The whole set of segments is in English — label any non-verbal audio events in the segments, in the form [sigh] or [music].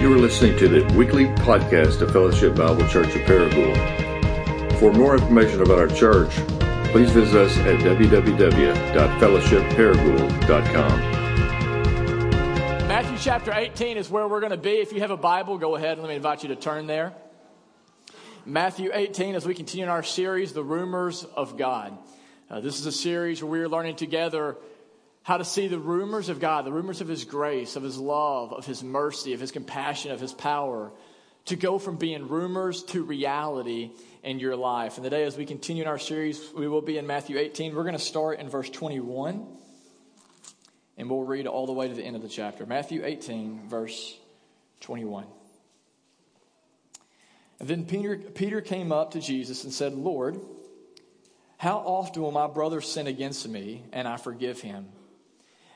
You are listening to the weekly podcast of Fellowship Bible Church of Paragould. For more information about our church, please visit us at www.fellowshipparagould.com. Matthew chapter 18 is where we're going to be. If you have a Bible, go ahead and let me invite you to turn there. Matthew 18, as we continue in our series, The Rumors of God. Uh, this is a series where we are learning together how to see the rumors of God, the rumors of His grace, of His love, of His mercy, of His compassion, of His power, to go from being rumors to reality in your life. And today, as we continue in our series, we will be in Matthew 18. We're going to start in verse 21, and we'll read all the way to the end of the chapter. Matthew 18, verse 21. And then Peter, Peter came up to Jesus and said, Lord, how often will my brother sin against me and I forgive him?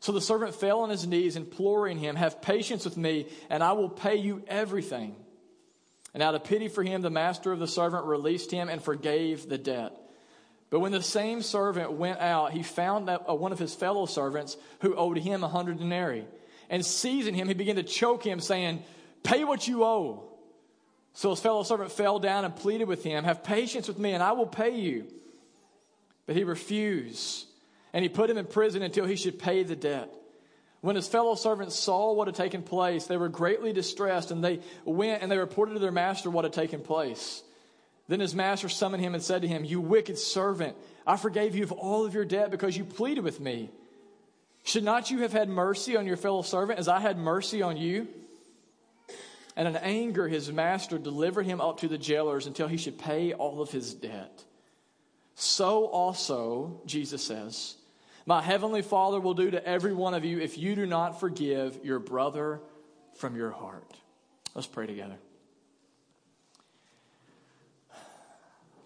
So the servant fell on his knees, imploring him, Have patience with me, and I will pay you everything. And out of pity for him, the master of the servant released him and forgave the debt. But when the same servant went out, he found uh, one of his fellow servants who owed him a hundred denarii. And seizing him, he began to choke him, saying, Pay what you owe. So his fellow servant fell down and pleaded with him, Have patience with me, and I will pay you. But he refused and he put him in prison until he should pay the debt. When his fellow servants saw what had taken place, they were greatly distressed, and they went and they reported to their master what had taken place. Then his master summoned him and said to him, You wicked servant, I forgave you of all of your debt because you pleaded with me. Should not you have had mercy on your fellow servant as I had mercy on you? And in anger, his master delivered him up to the jailers until he should pay all of his debt. So also, Jesus says, my heavenly Father will do to every one of you if you do not forgive your brother from your heart. Let's pray together.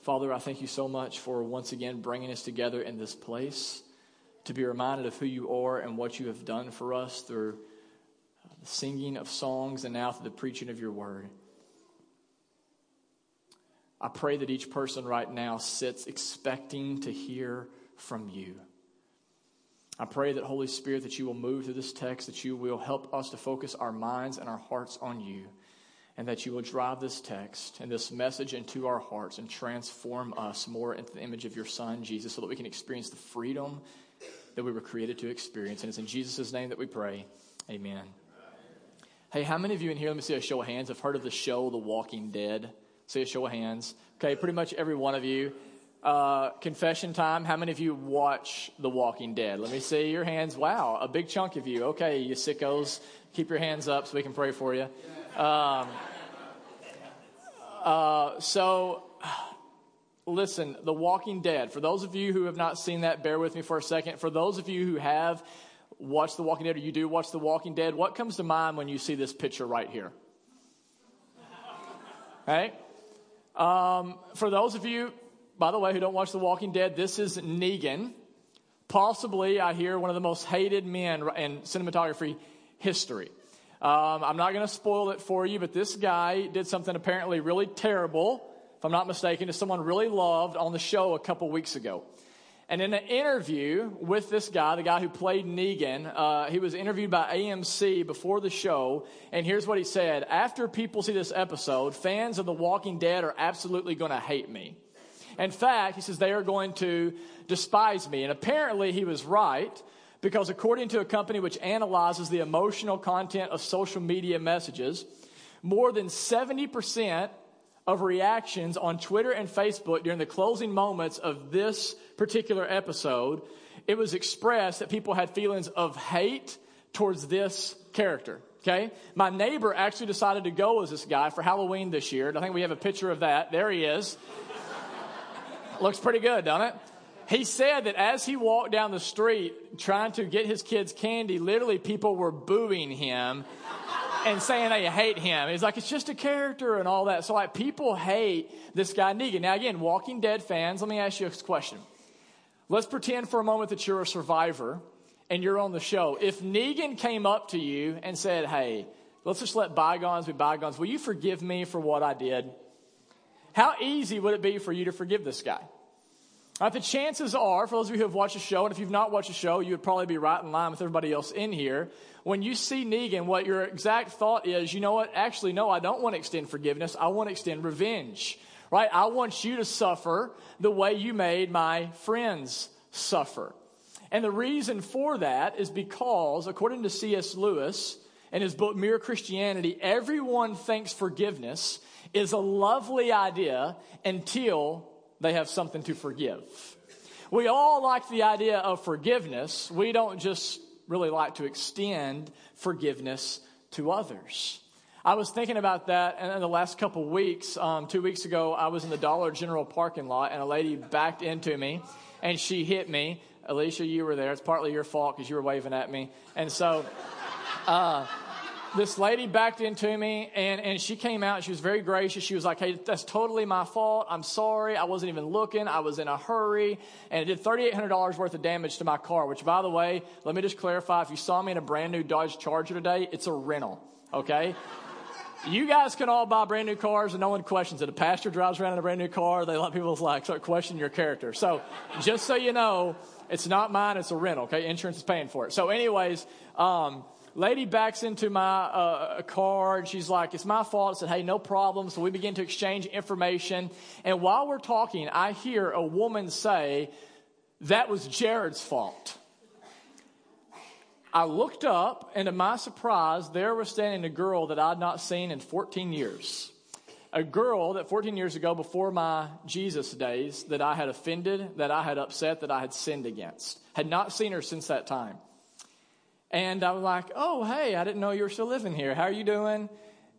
Father, I thank you so much for once again bringing us together in this place to be reminded of who you are and what you have done for us through the singing of songs and now through the preaching of your word. I pray that each person right now sits expecting to hear from you. I pray that, Holy Spirit, that you will move through this text, that you will help us to focus our minds and our hearts on you, and that you will drive this text and this message into our hearts and transform us more into the image of your Son, Jesus, so that we can experience the freedom that we were created to experience. And it's in Jesus' name that we pray. Amen. Hey, how many of you in here, let me see a show of hands, have heard of the show The Walking Dead? See a show of hands. Okay, pretty much every one of you. Uh, confession time. How many of you watch The Walking Dead? Let me see your hands. Wow, a big chunk of you. Okay, you sickos, keep your hands up so we can pray for you. Um, uh, so, listen, The Walking Dead. For those of you who have not seen that, bear with me for a second. For those of you who have watched The Walking Dead or you do watch The Walking Dead, what comes to mind when you see this picture right here? Right? Um, for those of you by the way, who don't watch The Walking Dead, this is Negan. Possibly, I hear, one of the most hated men in cinematography history. Um, I'm not going to spoil it for you, but this guy did something apparently really terrible, if I'm not mistaken, to someone really loved on the show a couple weeks ago. And in an interview with this guy, the guy who played Negan, uh, he was interviewed by AMC before the show. And here's what he said After people see this episode, fans of The Walking Dead are absolutely going to hate me. In fact, he says they are going to despise me. And apparently he was right because according to a company which analyzes the emotional content of social media messages, more than 70% of reactions on Twitter and Facebook during the closing moments of this particular episode, it was expressed that people had feelings of hate towards this character. Okay? My neighbor actually decided to go as this guy for Halloween this year. I think we have a picture of that. There he is. Looks pretty good, doesn't it? He said that as he walked down the street trying to get his kids candy, literally people were booing him and saying they hate him. He's like, it's just a character and all that. So like people hate this guy Negan. Now again, Walking Dead fans, let me ask you a question. Let's pretend for a moment that you're a survivor and you're on the show. If Negan came up to you and said, hey, let's just let bygones be bygones, will you forgive me for what I did? How easy would it be for you to forgive this guy? Right, the chances are, for those of you who have watched the show, and if you've not watched the show, you would probably be right in line with everybody else in here. When you see Negan, what your exact thought is, you know what? Actually, no, I don't want to extend forgiveness. I want to extend revenge. Right? I want you to suffer the way you made my friends suffer. And the reason for that is because, according to C.S. Lewis in his book Mere Christianity, everyone thinks forgiveness is a lovely idea until they have something to forgive. We all like the idea of forgiveness. We don't just really like to extend forgiveness to others. I was thinking about that and in the last couple weeks. Um, two weeks ago, I was in the Dollar General parking lot, and a lady backed into me, and she hit me. Alicia, you were there. It's partly your fault because you were waving at me, and so. Uh, this lady backed into me and, and she came out. She was very gracious. She was like, Hey, that's totally my fault. I'm sorry. I wasn't even looking. I was in a hurry. And it did $3,800 worth of damage to my car, which, by the way, let me just clarify if you saw me in a brand new Dodge Charger today, it's a rental. Okay? you guys can all buy brand new cars and no one questions it. A pastor drives around in a brand new car, they let people like start questioning your character. So just so you know, it's not mine, it's a rental, okay? Insurance is paying for it. So, anyways, um, lady backs into my uh, car and she's like, It's my fault. I said, Hey, no problem. So we begin to exchange information. And while we're talking, I hear a woman say, That was Jared's fault. I looked up, and to my surprise, there was standing a girl that I'd not seen in 14 years. A girl that 14 years ago, before my Jesus days, that I had offended, that I had upset, that I had sinned against. Had not seen her since that time. And I was like, oh, hey, I didn't know you were still living here. How are you doing?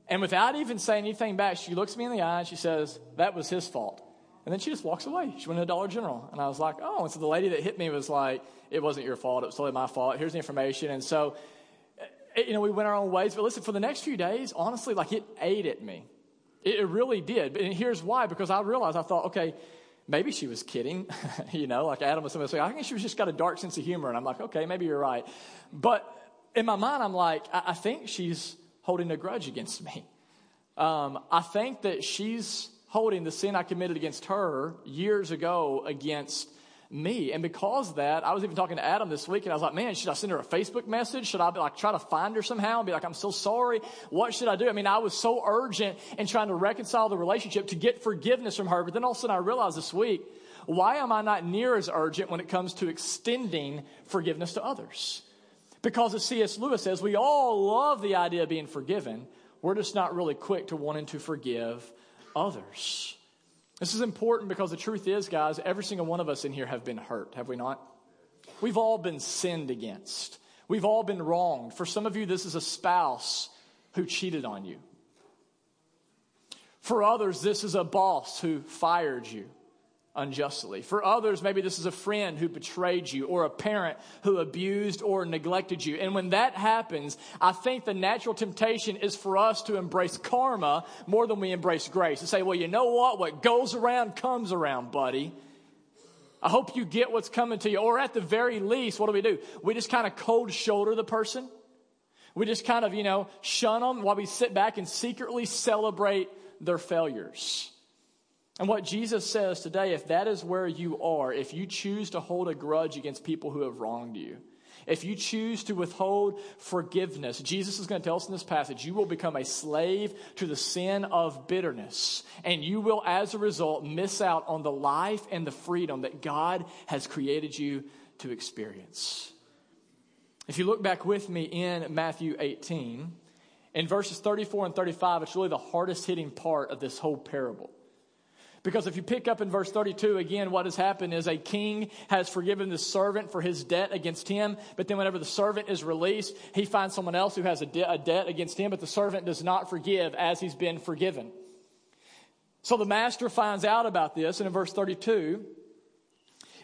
And without even saying anything back, she looks me in the eye and she says, that was his fault. And then she just walks away. She went to Dollar General. And I was like, oh. And so the lady that hit me was like, it wasn't your fault. It was totally my fault. Here's the information. And so, eh, you know, we went our own ways. But listen, for the next few days, honestly, like it ate at me. It, really did. And here's why because I realized, I thought, okay, maybe she was kidding. [laughs] you know, like Adam was saying, I think she was just got a dark sense of humor. And I'm like, okay, maybe you're right. But in my mind, I'm like, I, I think she's holding a grudge against me. Um, I think that she's holding the sin I committed against her years ago against me. And because of that, I was even talking to Adam this week and I was like, man, should I send her a Facebook message? Should I be like, try to find her somehow and be like, I'm so sorry. What should I do? I mean, I was so urgent in trying to reconcile the relationship to get forgiveness from her. But then all of a sudden I realized this week, why am I not near as urgent when it comes to extending forgiveness to others? Because as C.S. Lewis says, we all love the idea of being forgiven. We're just not really quick to wanting to forgive others. This is important because the truth is, guys, every single one of us in here have been hurt, have we not? We've all been sinned against. We've all been wronged. For some of you, this is a spouse who cheated on you. For others, this is a boss who fired you unjustly. For others, maybe this is a friend who betrayed you or a parent who abused or neglected you. And when that happens, I think the natural temptation is for us to embrace karma more than we embrace grace. and say, well, you know what? What goes around comes around, buddy. I hope you get what's coming to you. Or at the very least, what do we do? We just kind of cold shoulder the person. We just kind of, you know, shun them while we sit back and secretly celebrate their failures. And what Jesus says today, if that is where you are, if you choose to hold a grudge against people who have wronged you, if you choose to withhold forgiveness, Jesus is going to tell us in this passage, you will become a slave to the sin of bitterness. And you will, as a result, miss out on the life and the freedom that God has created you to experience. If you look back with me in Matthew 18, in verses 34 and 35, it's really the hardest hitting part of this whole parable. Because if you pick up in verse 32, again, what has happened is a king has forgiven the servant for his debt against him. But then whenever the servant is released, he finds someone else who has a, de- a debt against him, but the servant does not forgive as he's been forgiven. So the master finds out about this, and in verse 32,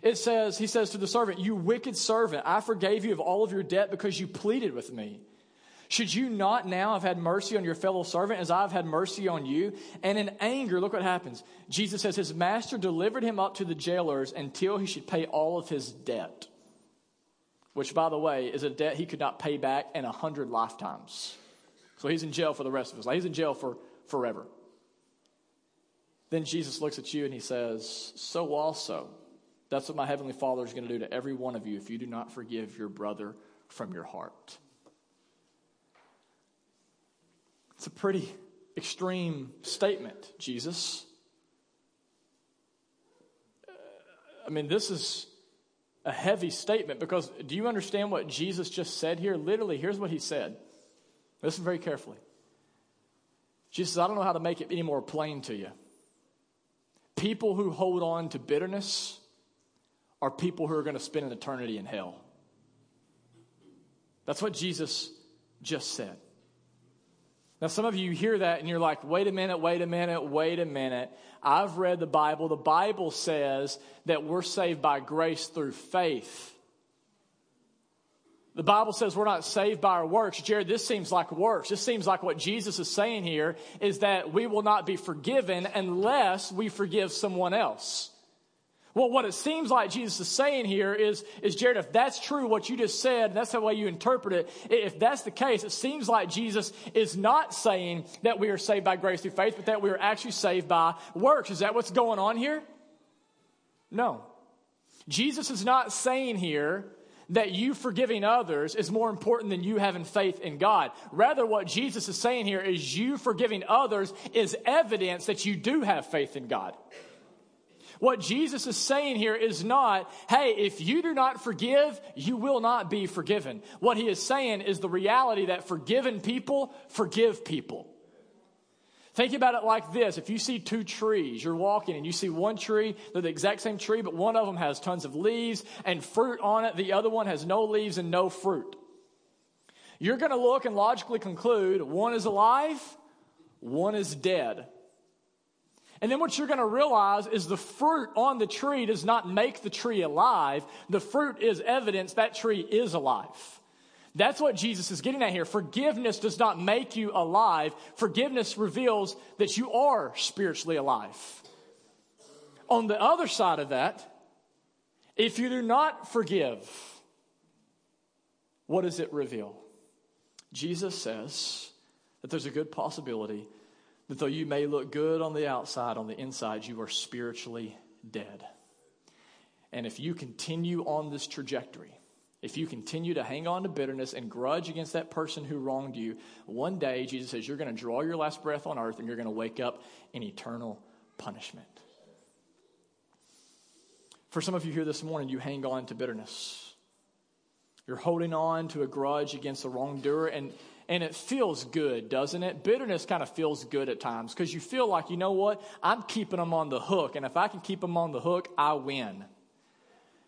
it says, He says to the servant, You wicked servant, I forgave you of all of your debt because you pleaded with me. Should you not now have had mercy on your fellow servant as I've had mercy on you? And in anger, look what happens. Jesus says his master delivered him up to the jailers until he should pay all of his debt, which, by the way, is a debt he could not pay back in a hundred lifetimes. So he's in jail for the rest of his life. He's in jail for forever. Then Jesus looks at you and he says, So also, that's what my heavenly Father is going to do to every one of you if you do not forgive your brother from your heart. It's a pretty extreme statement, Jesus. Uh, I mean, this is a heavy statement because do you understand what Jesus just said here? Literally, here's what he said. Listen very carefully. Jesus I don't know how to make it any more plain to you. People who hold on to bitterness are people who are going to spend an eternity in hell. That's what Jesus just said. Now, some of you hear that and you're like, wait a minute, wait a minute, wait a minute. I've read the Bible. The Bible says that we're saved by grace through faith. The Bible says we're not saved by our works. Jared, this seems like works. This seems like what Jesus is saying here is that we will not be forgiven unless we forgive someone else. Well, what it seems like Jesus is saying here is, is Jared, if that's true, what you just said, and that's the way you interpret it, if that's the case, it seems like Jesus is not saying that we are saved by grace through faith, but that we are actually saved by works. Is that what's going on here? No. Jesus is not saying here that you forgiving others is more important than you having faith in God. Rather, what Jesus is saying here is you forgiving others is evidence that you do have faith in God. What Jesus is saying here is not, hey, if you do not forgive, you will not be forgiven. What he is saying is the reality that forgiven people forgive people. Think about it like this. If you see two trees, you're walking and you see one tree, they're the exact same tree, but one of them has tons of leaves and fruit on it. The other one has no leaves and no fruit. You're going to look and logically conclude one is alive, one is dead. And then what you're going to realize is the fruit on the tree does not make the tree alive. The fruit is evidence that tree is alive. That's what Jesus is getting at here. Forgiveness does not make you alive. Forgiveness reveals that you are spiritually alive. On the other side of that, if you do not forgive, what does it reveal? Jesus says that there's a good possibility that though you may look good on the outside, on the inside, you are spiritually dead. And if you continue on this trajectory, if you continue to hang on to bitterness and grudge against that person who wronged you, one day Jesus says you're going to draw your last breath on earth and you're going to wake up in eternal punishment. For some of you here this morning, you hang on to bitterness. You're holding on to a grudge against the wrongdoer, and and it feels good, doesn't it? Bitterness kind of feels good at times because you feel like, you know what? I'm keeping them on the hook, and if I can keep them on the hook, I win.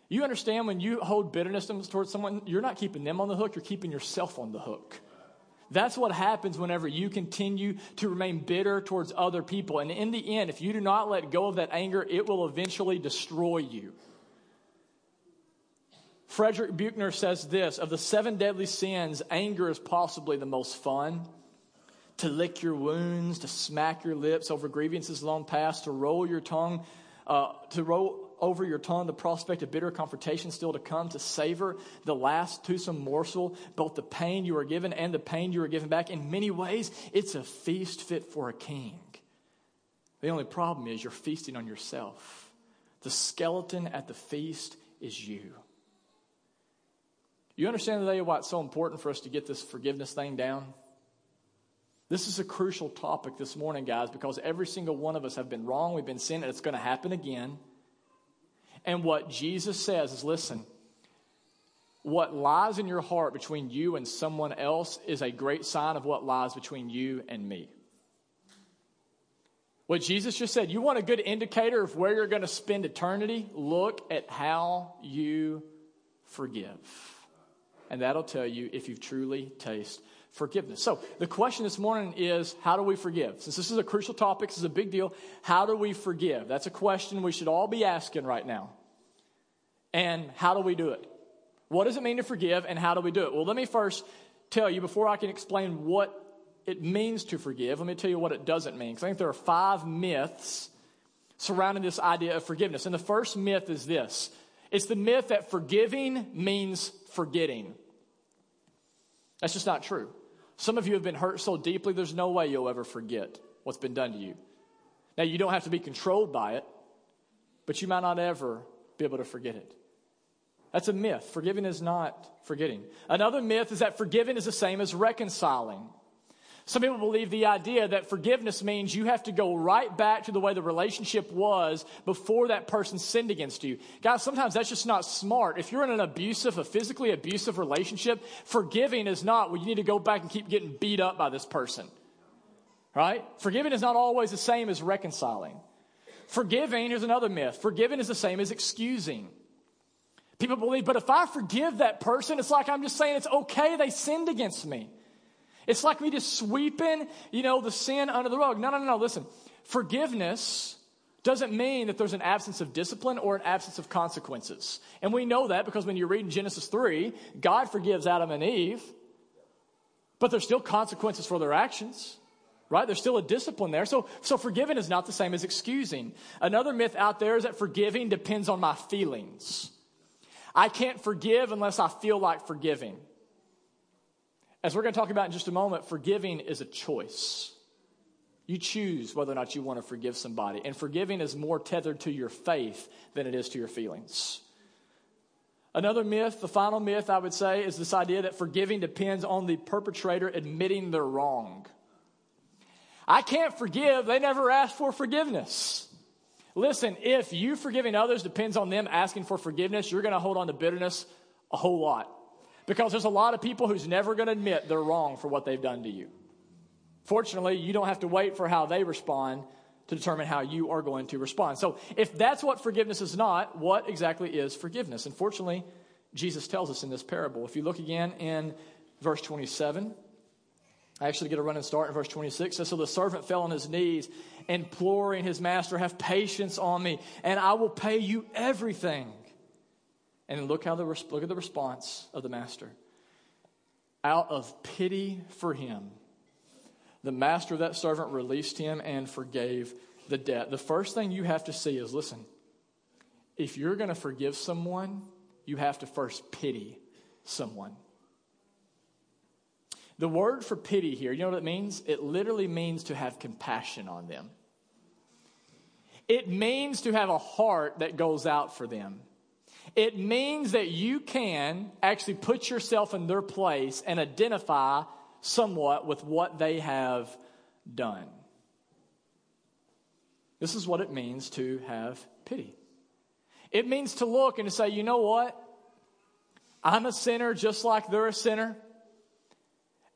You understand when you hold bitterness towards someone, you're not keeping them on the hook, you're keeping yourself on the hook. That's what happens whenever you continue to remain bitter towards other people. And in the end, if you do not let go of that anger, it will eventually destroy you. Frederick Buechner says this of the seven deadly sins, anger is possibly the most fun. To lick your wounds, to smack your lips over grievances long past, to roll your tongue, uh, to roll over your tongue the prospect of bitter confrontation still to come, to savor the last toothsome morsel, both the pain you are given and the pain you are given back. In many ways, it's a feast fit for a king. The only problem is you're feasting on yourself. The skeleton at the feast is you. You understand today why it's so important for us to get this forgiveness thing down? This is a crucial topic this morning, guys, because every single one of us have been wrong. We've been sin, and it's going to happen again. And what Jesus says is listen, what lies in your heart between you and someone else is a great sign of what lies between you and me. What Jesus just said, you want a good indicator of where you're going to spend eternity? Look at how you forgive and that'll tell you if you've truly tasted forgiveness. So, the question this morning is how do we forgive? Since this is a crucial topic, this is a big deal, how do we forgive? That's a question we should all be asking right now. And how do we do it? What does it mean to forgive, and how do we do it? Well, let me first tell you, before I can explain what it means to forgive, let me tell you what it doesn't mean. Because I think there are five myths surrounding this idea of forgiveness. And the first myth is this it's the myth that forgiving means forgetting. That's just not true. Some of you have been hurt so deeply, there's no way you'll ever forget what's been done to you. Now, you don't have to be controlled by it, but you might not ever be able to forget it. That's a myth. Forgiving is not forgetting. Another myth is that forgiving is the same as reconciling. Some people believe the idea that forgiveness means you have to go right back to the way the relationship was before that person sinned against you. Guys, sometimes that's just not smart. If you're in an abusive, a physically abusive relationship, forgiving is not, well, you need to go back and keep getting beat up by this person. Right? Forgiving is not always the same as reconciling. Forgiving, here's another myth forgiving is the same as excusing. People believe, but if I forgive that person, it's like I'm just saying it's okay they sinned against me. It's like me just sweeping, you know, the sin under the rug. No, no, no, no. Listen, forgiveness doesn't mean that there's an absence of discipline or an absence of consequences. And we know that because when you read in Genesis 3, God forgives Adam and Eve, but there's still consequences for their actions. Right? There's still a discipline there. So, so forgiving is not the same as excusing. Another myth out there is that forgiving depends on my feelings. I can't forgive unless I feel like forgiving. As we're going to talk about in just a moment, forgiving is a choice. You choose whether or not you want to forgive somebody. And forgiving is more tethered to your faith than it is to your feelings. Another myth, the final myth I would say, is this idea that forgiving depends on the perpetrator admitting they're wrong. I can't forgive, they never asked for forgiveness. Listen, if you forgiving others depends on them asking for forgiveness, you're going to hold on to bitterness a whole lot. Because there's a lot of people who's never going to admit they're wrong for what they've done to you. Fortunately, you don't have to wait for how they respond to determine how you are going to respond. So, if that's what forgiveness is not, what exactly is forgiveness? Unfortunately, Jesus tells us in this parable. If you look again in verse 27, I actually get a running start in verse 26. Says, so the servant fell on his knees, imploring his master, Have patience on me, and I will pay you everything. And look how the look at the response of the master. Out of pity for him, the master of that servant released him and forgave the debt. The first thing you have to see is listen, if you're going to forgive someone, you have to first pity someone. The word for pity here, you know what it means? It literally means to have compassion on them. It means to have a heart that goes out for them. It means that you can actually put yourself in their place and identify somewhat with what they have done. This is what it means to have pity. It means to look and to say, you know what? I'm a sinner just like they're a sinner.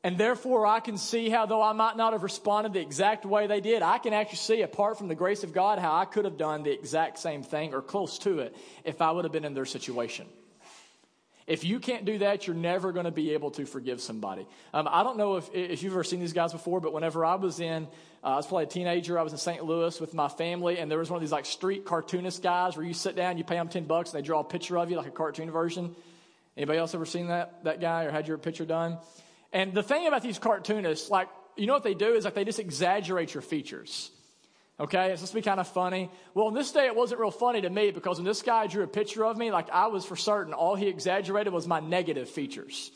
And therefore, I can see how, though I might not have responded the exact way they did, I can actually see, apart from the grace of God, how I could have done the exact same thing or close to it if I would have been in their situation. If you can't do that, you're never going to be able to forgive somebody. Um, I don't know if, if you've ever seen these guys before, but whenever I was in, uh, I was probably a teenager, I was in St. Louis with my family, and there was one of these like street cartoonist guys where you sit down, you pay them 10 bucks, and they draw a picture of you, like a cartoon version. Anybody else ever seen that, that guy or had your picture done? And the thing about these cartoonists, like, you know what they do is like they just exaggerate your features. Okay, it's supposed to be kind of funny. Well, on this day, it wasn't real funny to me because when this guy drew a picture of me, like I was for certain, all he exaggerated was my negative features.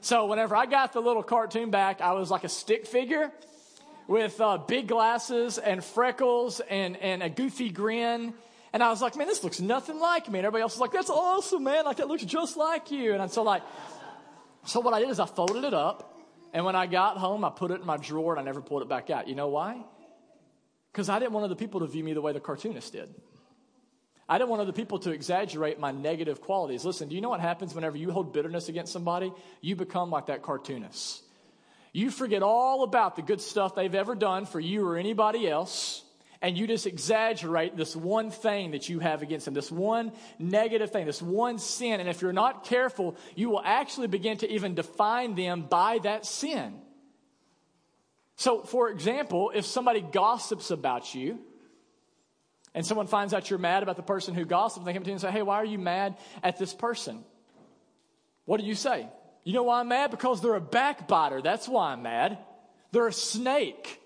So whenever I got the little cartoon back, I was like a stick figure with uh, big glasses and freckles and, and a goofy grin. And I was like, man, this looks nothing like me. And everybody else was like, that's awesome, man. Like, that looks just like you. And I'm so, like, so what I did is I folded it up, and when I got home, I put it in my drawer and I never pulled it back out. You know why? Because I didn't want other people to view me the way the cartoonist did. I didn't want other people to exaggerate my negative qualities. Listen, do you know what happens whenever you hold bitterness against somebody? You become like that cartoonist. You forget all about the good stuff they've ever done for you or anybody else and you just exaggerate this one thing that you have against them, this one negative thing, this one sin. And if you're not careful, you will actually begin to even define them by that sin. So, for example, if somebody gossips about you, and someone finds out you're mad about the person who gossiped, they come to you and say, Hey, why are you mad at this person? What do you say? You know why I'm mad? Because they're a backbiter. That's why I'm mad. They're a snake.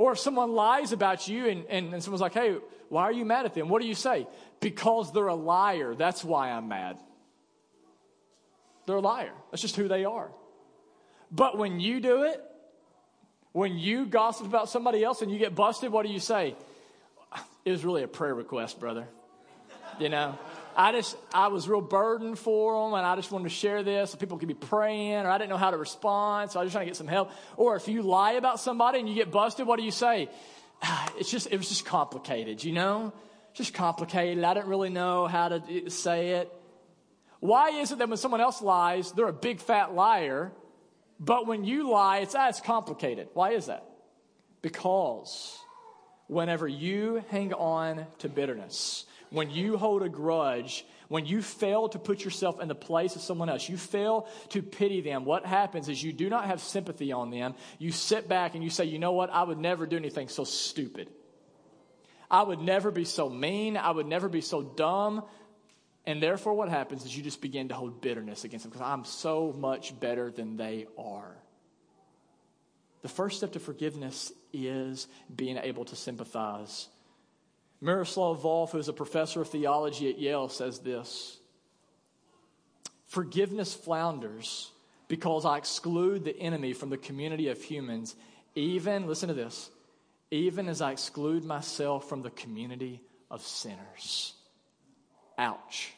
Or if someone lies about you and, and, and someone's like, hey, why are you mad at them? What do you say? Because they're a liar. That's why I'm mad. They're a liar. That's just who they are. But when you do it, when you gossip about somebody else and you get busted, what do you say? It was really a prayer request, brother. You know? I just, I was real burdened for them and I just wanted to share this so people could be praying or I didn't know how to respond, so I was just trying to get some help. Or if you lie about somebody and you get busted, what do you say? [sighs] It's just, it was just complicated, you know? Just complicated. I didn't really know how to say it. Why is it that when someone else lies, they're a big fat liar, but when you lie, it's, ah, it's complicated? Why is that? Because whenever you hang on to bitterness, when you hold a grudge, when you fail to put yourself in the place of someone else, you fail to pity them, what happens is you do not have sympathy on them. You sit back and you say, you know what? I would never do anything so stupid. I would never be so mean. I would never be so dumb. And therefore, what happens is you just begin to hold bitterness against them because I'm so much better than they are. The first step to forgiveness is being able to sympathize Miroslav Volf, who's a professor of theology at Yale, says this Forgiveness flounders because I exclude the enemy from the community of humans, even, listen to this, even as I exclude myself from the community of sinners. Ouch.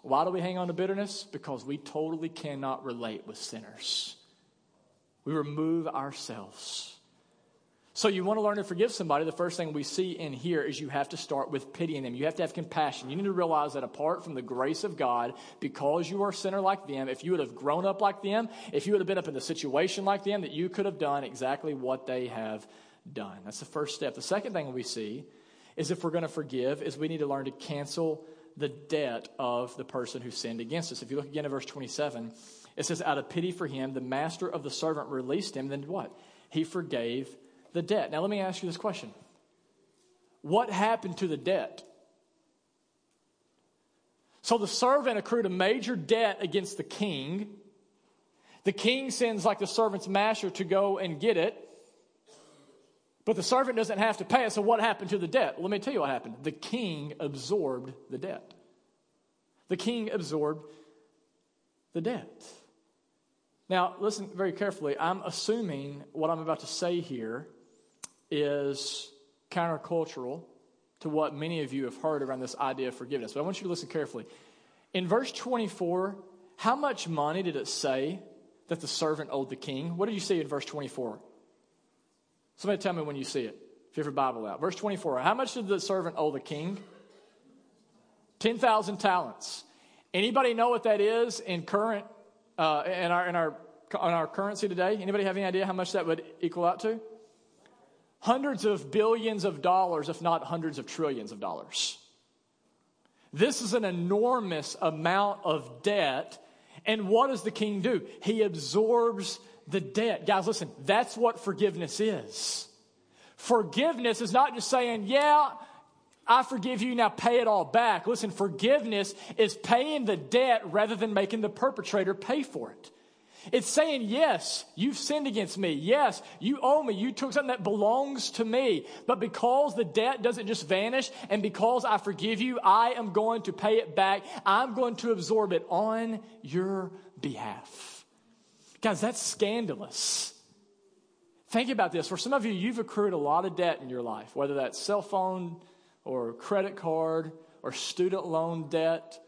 Why do we hang on to bitterness? Because we totally cannot relate with sinners. We remove ourselves. So, you want to learn to forgive somebody, the first thing we see in here is you have to start with pitying them. You have to have compassion. You need to realize that apart from the grace of God, because you are a sinner like them, if you would have grown up like them, if you would have been up in the situation like them, that you could have done exactly what they have done. That's the first step. The second thing we see is if we're going to forgive, is we need to learn to cancel the debt of the person who sinned against us. If you look again at verse 27, it says, Out of pity for him, the master of the servant released him. Then what? He forgave the debt. Now, let me ask you this question What happened to the debt? So the servant accrued a major debt against the king. The king sends, like the servant's master, to go and get it. But the servant doesn't have to pay it. So what happened to the debt? Let me tell you what happened. The king absorbed the debt. The king absorbed the debt. Now, listen very carefully. I'm assuming what I'm about to say here is countercultural to what many of you have heard around this idea of forgiveness. But I want you to listen carefully. In verse 24, how much money did it say that the servant owed the king? What did you see in verse 24? Somebody tell me when you see it, if you have your Bible out. Verse 24, how much did the servant owe the king? 10,000 talents. Anybody know what that is in current, uh, in, our, in, our, in our currency today? Anybody have any idea how much that would equal out to? Hundreds of billions of dollars, if not hundreds of trillions of dollars. This is an enormous amount of debt. And what does the king do? He absorbs the debt. Guys, listen, that's what forgiveness is. Forgiveness is not just saying, yeah, I forgive you, now pay it all back. Listen, forgiveness is paying the debt rather than making the perpetrator pay for it. It's saying, yes, you've sinned against me. Yes, you owe me. You took something that belongs to me. But because the debt doesn't just vanish and because I forgive you, I am going to pay it back. I'm going to absorb it on your behalf. Guys, that's scandalous. Think about this. For some of you, you've accrued a lot of debt in your life, whether that's cell phone or credit card or student loan debt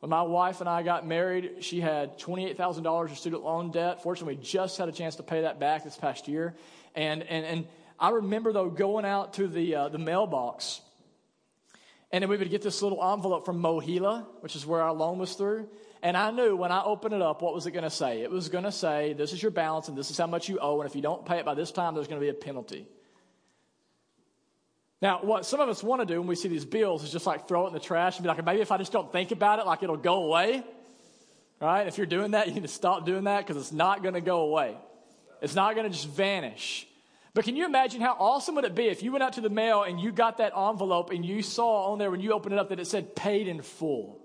when my wife and I got married, she had $28,000 of student loan debt. Fortunately, we just had a chance to pay that back this past year. And, and, and I remember, though, going out to the, uh, the mailbox, and then we would get this little envelope from MOHELA, which is where our loan was through. And I knew when I opened it up, what was it going to say? It was going to say, this is your balance and this is how much you owe. And if you don't pay it by this time, there's going to be a penalty. Now, what some of us want to do when we see these bills is just like throw it in the trash and be like, maybe if I just don't think about it, like it'll go away. Right? If you're doing that, you need to stop doing that because it's not going to go away. It's not going to just vanish. But can you imagine how awesome would it be if you went out to the mail and you got that envelope and you saw on there when you opened it up that it said paid in full?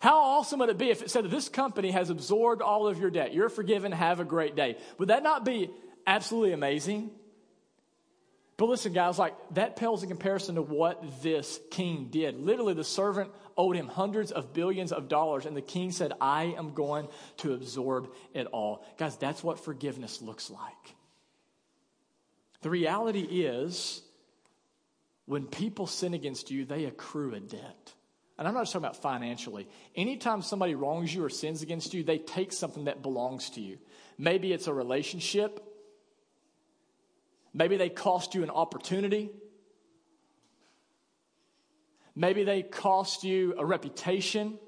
How awesome would it be if it said that this company has absorbed all of your debt? You're forgiven. Have a great day. Would that not be absolutely amazing? But listen, guys, like that pales in comparison to what this king did. Literally, the servant owed him hundreds of billions of dollars, and the king said, I am going to absorb it all. Guys, that's what forgiveness looks like. The reality is, when people sin against you, they accrue a debt. And I'm not just talking about financially. Anytime somebody wrongs you or sins against you, they take something that belongs to you. Maybe it's a relationship. Maybe they cost you an opportunity. Maybe they cost you a reputation.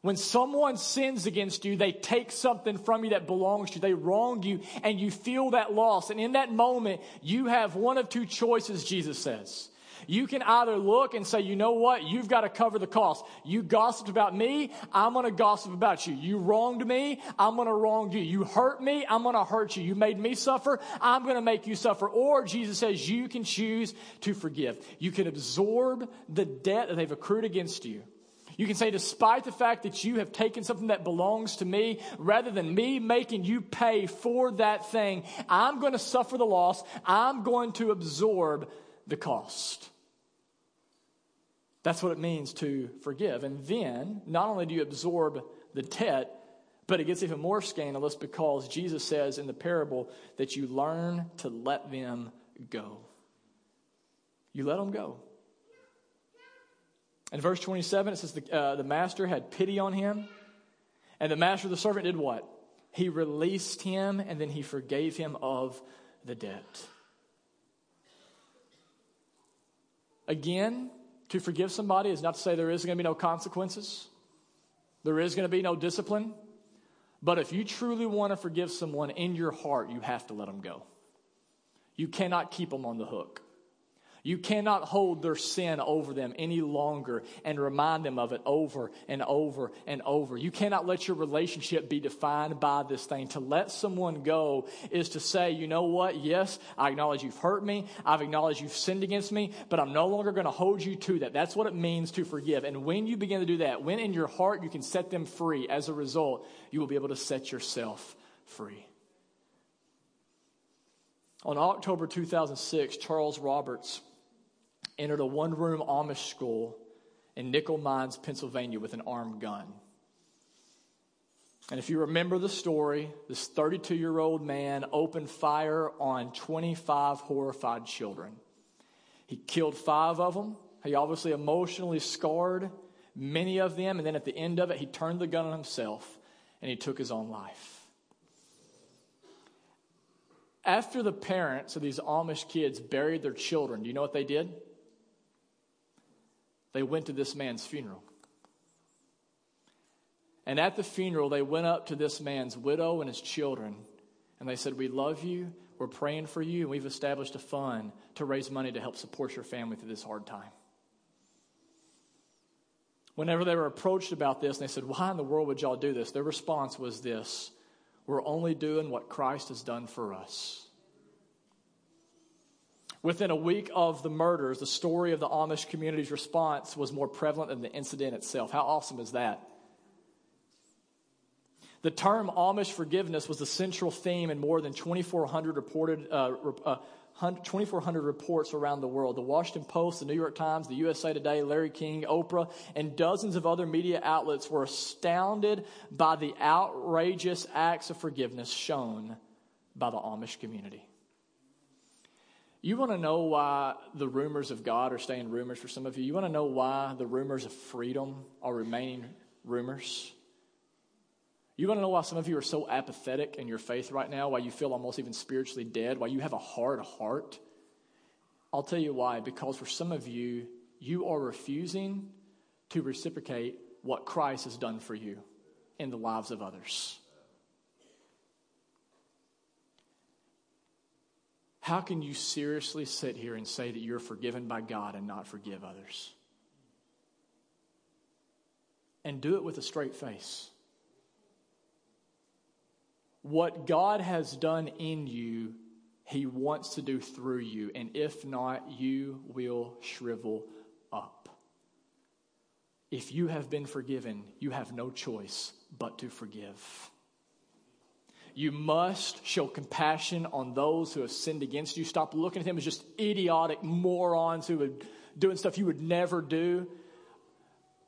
When someone sins against you, they take something from you that belongs to you. They wrong you, and you feel that loss. And in that moment, you have one of two choices, Jesus says. You can either look and say, you know what? You've got to cover the cost. You gossiped about me. I'm going to gossip about you. You wronged me. I'm going to wrong you. You hurt me. I'm going to hurt you. You made me suffer. I'm going to make you suffer. Or Jesus says you can choose to forgive. You can absorb the debt that they've accrued against you. You can say, despite the fact that you have taken something that belongs to me, rather than me making you pay for that thing, I'm going to suffer the loss. I'm going to absorb the cost. That's what it means to forgive. And then, not only do you absorb the debt, but it gets even more scandalous because Jesus says in the parable that you learn to let them go. You let them go. In verse 27, it says the, uh, the master had pity on him, and the master of the servant did what? He released him, and then he forgave him of the debt. Again, to forgive somebody is not to say there is going to be no consequences, there is going to be no discipline. But if you truly want to forgive someone in your heart, you have to let them go. You cannot keep them on the hook. You cannot hold their sin over them any longer and remind them of it over and over and over. You cannot let your relationship be defined by this thing. To let someone go is to say, you know what? Yes, I acknowledge you've hurt me. I've acknowledged you've sinned against me, but I'm no longer going to hold you to that. That's what it means to forgive. And when you begin to do that, when in your heart you can set them free, as a result, you will be able to set yourself free. On October 2006, Charles Roberts entered a one room Amish school in Nickel Mines, Pennsylvania, with an armed gun. And if you remember the story, this 32 year old man opened fire on 25 horrified children. He killed five of them. He obviously emotionally scarred many of them. And then at the end of it, he turned the gun on himself and he took his own life. After the parents of these Amish kids buried their children, do you know what they did? They went to this man's funeral. And at the funeral, they went up to this man's widow and his children, and they said, We love you, we're praying for you, and we've established a fund to raise money to help support your family through this hard time. Whenever they were approached about this, and they said, Why in the world would y'all do this? Their response was this We're only doing what Christ has done for us. Within a week of the murders, the story of the Amish community's response was more prevalent than the incident itself. How awesome is that? The term Amish forgiveness was the central theme in more than 2,400 reported. Uh, uh, 2,400 reports around the world. The Washington Post, the New York Times, the USA Today, Larry King, Oprah, and dozens of other media outlets were astounded by the outrageous acts of forgiveness shown by the Amish community. You want to know why the rumors of God are staying rumors for some of you? You want to know why the rumors of freedom are remaining rumors? You want to know why some of you are so apathetic in your faith right now, why you feel almost even spiritually dead, why you have a hard heart? I'll tell you why. Because for some of you, you are refusing to reciprocate what Christ has done for you in the lives of others. How can you seriously sit here and say that you're forgiven by God and not forgive others? And do it with a straight face. What God has done in you, He wants to do through you. And if not, you will shrivel up. if you have been forgiven, you have no choice but to forgive. You must show compassion on those who have sinned against you. Stop looking at them as just idiotic morons who are doing stuff you would never do.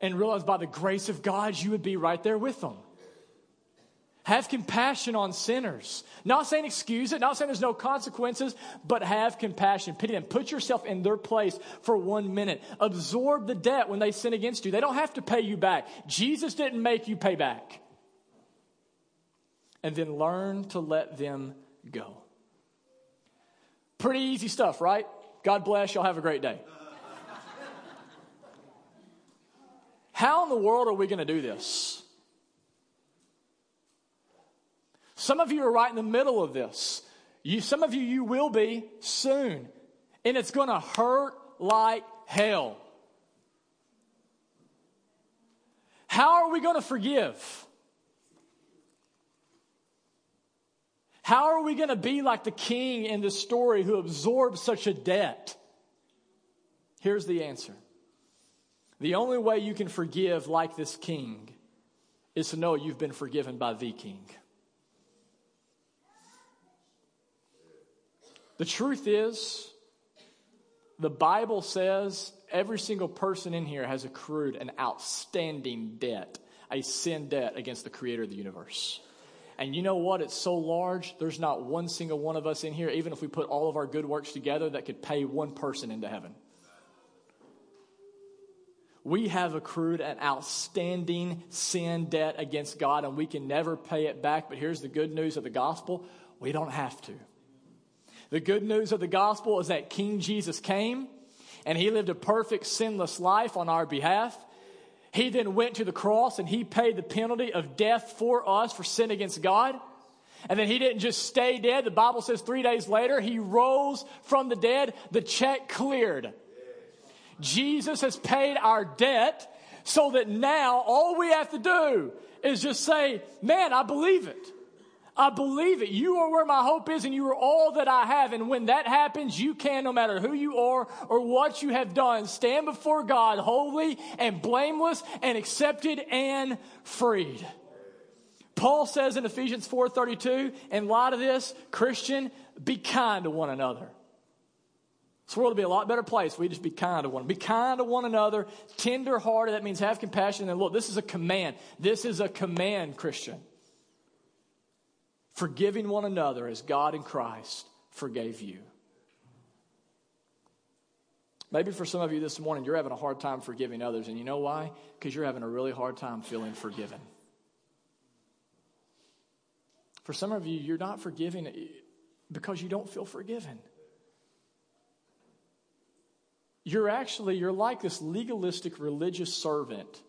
And realize by the grace of God, you would be right there with them. Have compassion on sinners. Not saying excuse it, not saying there's no consequences, but have compassion. Pity them. Put yourself in their place for one minute. Absorb the debt when they sin against you. They don't have to pay you back. Jesus didn't make you pay back and then learn to let them go. Pretty easy stuff, right? God bless. Y'all have a great day. How in the world are we going to do this? Some of you are right in the middle of this. You, some of you, you will be soon. And it's going to hurt like hell. How are we going to forgive? How are we going to be like the king in this story who absorbs such a debt? Here's the answer the only way you can forgive like this king is to know you've been forgiven by the king. The truth is, the Bible says every single person in here has accrued an outstanding debt, a sin debt against the creator of the universe. And you know what? It's so large, there's not one single one of us in here, even if we put all of our good works together, that could pay one person into heaven. We have accrued an outstanding sin debt against God, and we can never pay it back. But here's the good news of the gospel we don't have to. The good news of the gospel is that King Jesus came and he lived a perfect, sinless life on our behalf. He then went to the cross and he paid the penalty of death for us for sin against God. And then he didn't just stay dead. The Bible says three days later, he rose from the dead. The check cleared. Jesus has paid our debt so that now all we have to do is just say, Man, I believe it. I believe it. You are where my hope is, and you are all that I have. And when that happens, you can, no matter who you are or what you have done, stand before God holy and blameless and accepted and freed. Paul says in Ephesians 4:32, in light of this, Christian, be kind to one another. This world would be a lot better place we just be kind to one. Be kind to one another, tender hearted. That means have compassion. And look, this is a command. This is a command, Christian forgiving one another as God in Christ forgave you. Maybe for some of you this morning, you're having a hard time forgiving others, and you know why? Because you're having a really hard time feeling forgiven. For some of you, you're not forgiving because you don't feel forgiven. You're actually, you're like this legalistic religious servant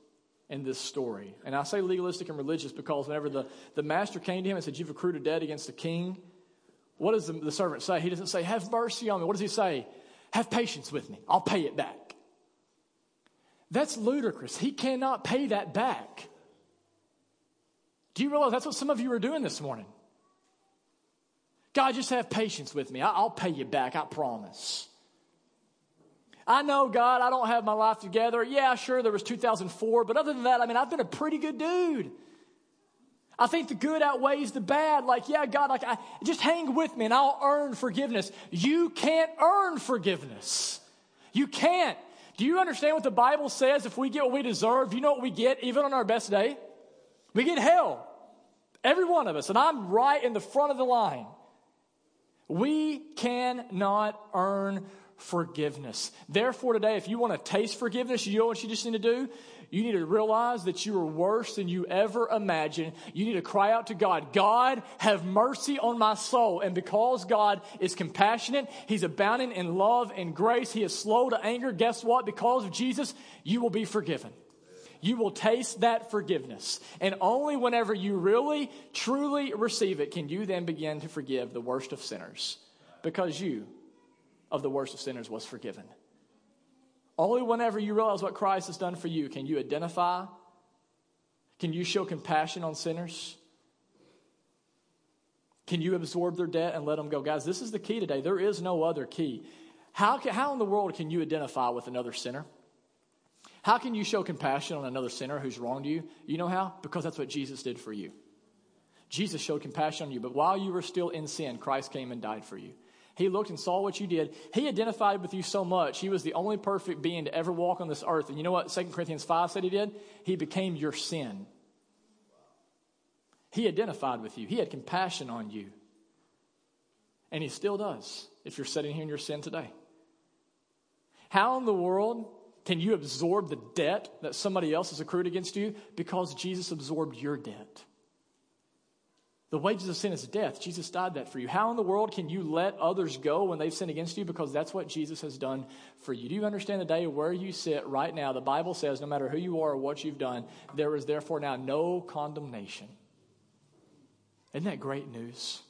in this story. And I say legalistic and religious because whenever the, the master came to him and said, You've accrued a debt against the king, what does the, the servant say? He doesn't say, Have mercy on me. What does he say? Have patience with me. I'll pay it back. That's ludicrous. He cannot pay that back. Do you realize that's what some of you are doing this morning? God, just have patience with me. I'll pay you back, I promise. I know, God, I don't have my life together. Yeah, sure, there was 2004, but other than that, I mean, I've been a pretty good dude. I think the good outweighs the bad. Like, yeah, God, like, I, just hang with me and I'll earn forgiveness. You can't earn forgiveness. You can't. Do you understand what the Bible says? If we get what we deserve, you know what we get even on our best day? We get hell. Every one of us. And I'm right in the front of the line. We cannot earn forgiveness. Therefore, today, if you want to taste forgiveness, you know what you just need to do? You need to realize that you are worse than you ever imagined. You need to cry out to God, God, have mercy on my soul. And because God is compassionate, He's abounding in love and grace, He is slow to anger. Guess what? Because of Jesus, you will be forgiven. You will taste that forgiveness. And only whenever you really, truly receive it can you then begin to forgive the worst of sinners. Because you of the worst of sinners was forgiven. Only whenever you realize what Christ has done for you can you identify, can you show compassion on sinners? Can you absorb their debt and let them go? Guys, this is the key today. There is no other key. How, can, how in the world can you identify with another sinner? How can you show compassion on another sinner who's wronged you? You know how? Because that's what Jesus did for you. Jesus showed compassion on you, but while you were still in sin, Christ came and died for you. He looked and saw what you did. He identified with you so much. He was the only perfect being to ever walk on this earth. And you know what 2 Corinthians 5 said he did? He became your sin. He identified with you, he had compassion on you. And he still does if you're sitting here in your sin today. How in the world can you absorb the debt that somebody else has accrued against you? Because Jesus absorbed your debt. The wages of sin is death. Jesus died that for you. How in the world can you let others go when they've sinned against you? Because that's what Jesus has done for you. Do you understand the day where you sit right now? The Bible says no matter who you are or what you've done, there is therefore now no condemnation. Isn't that great news?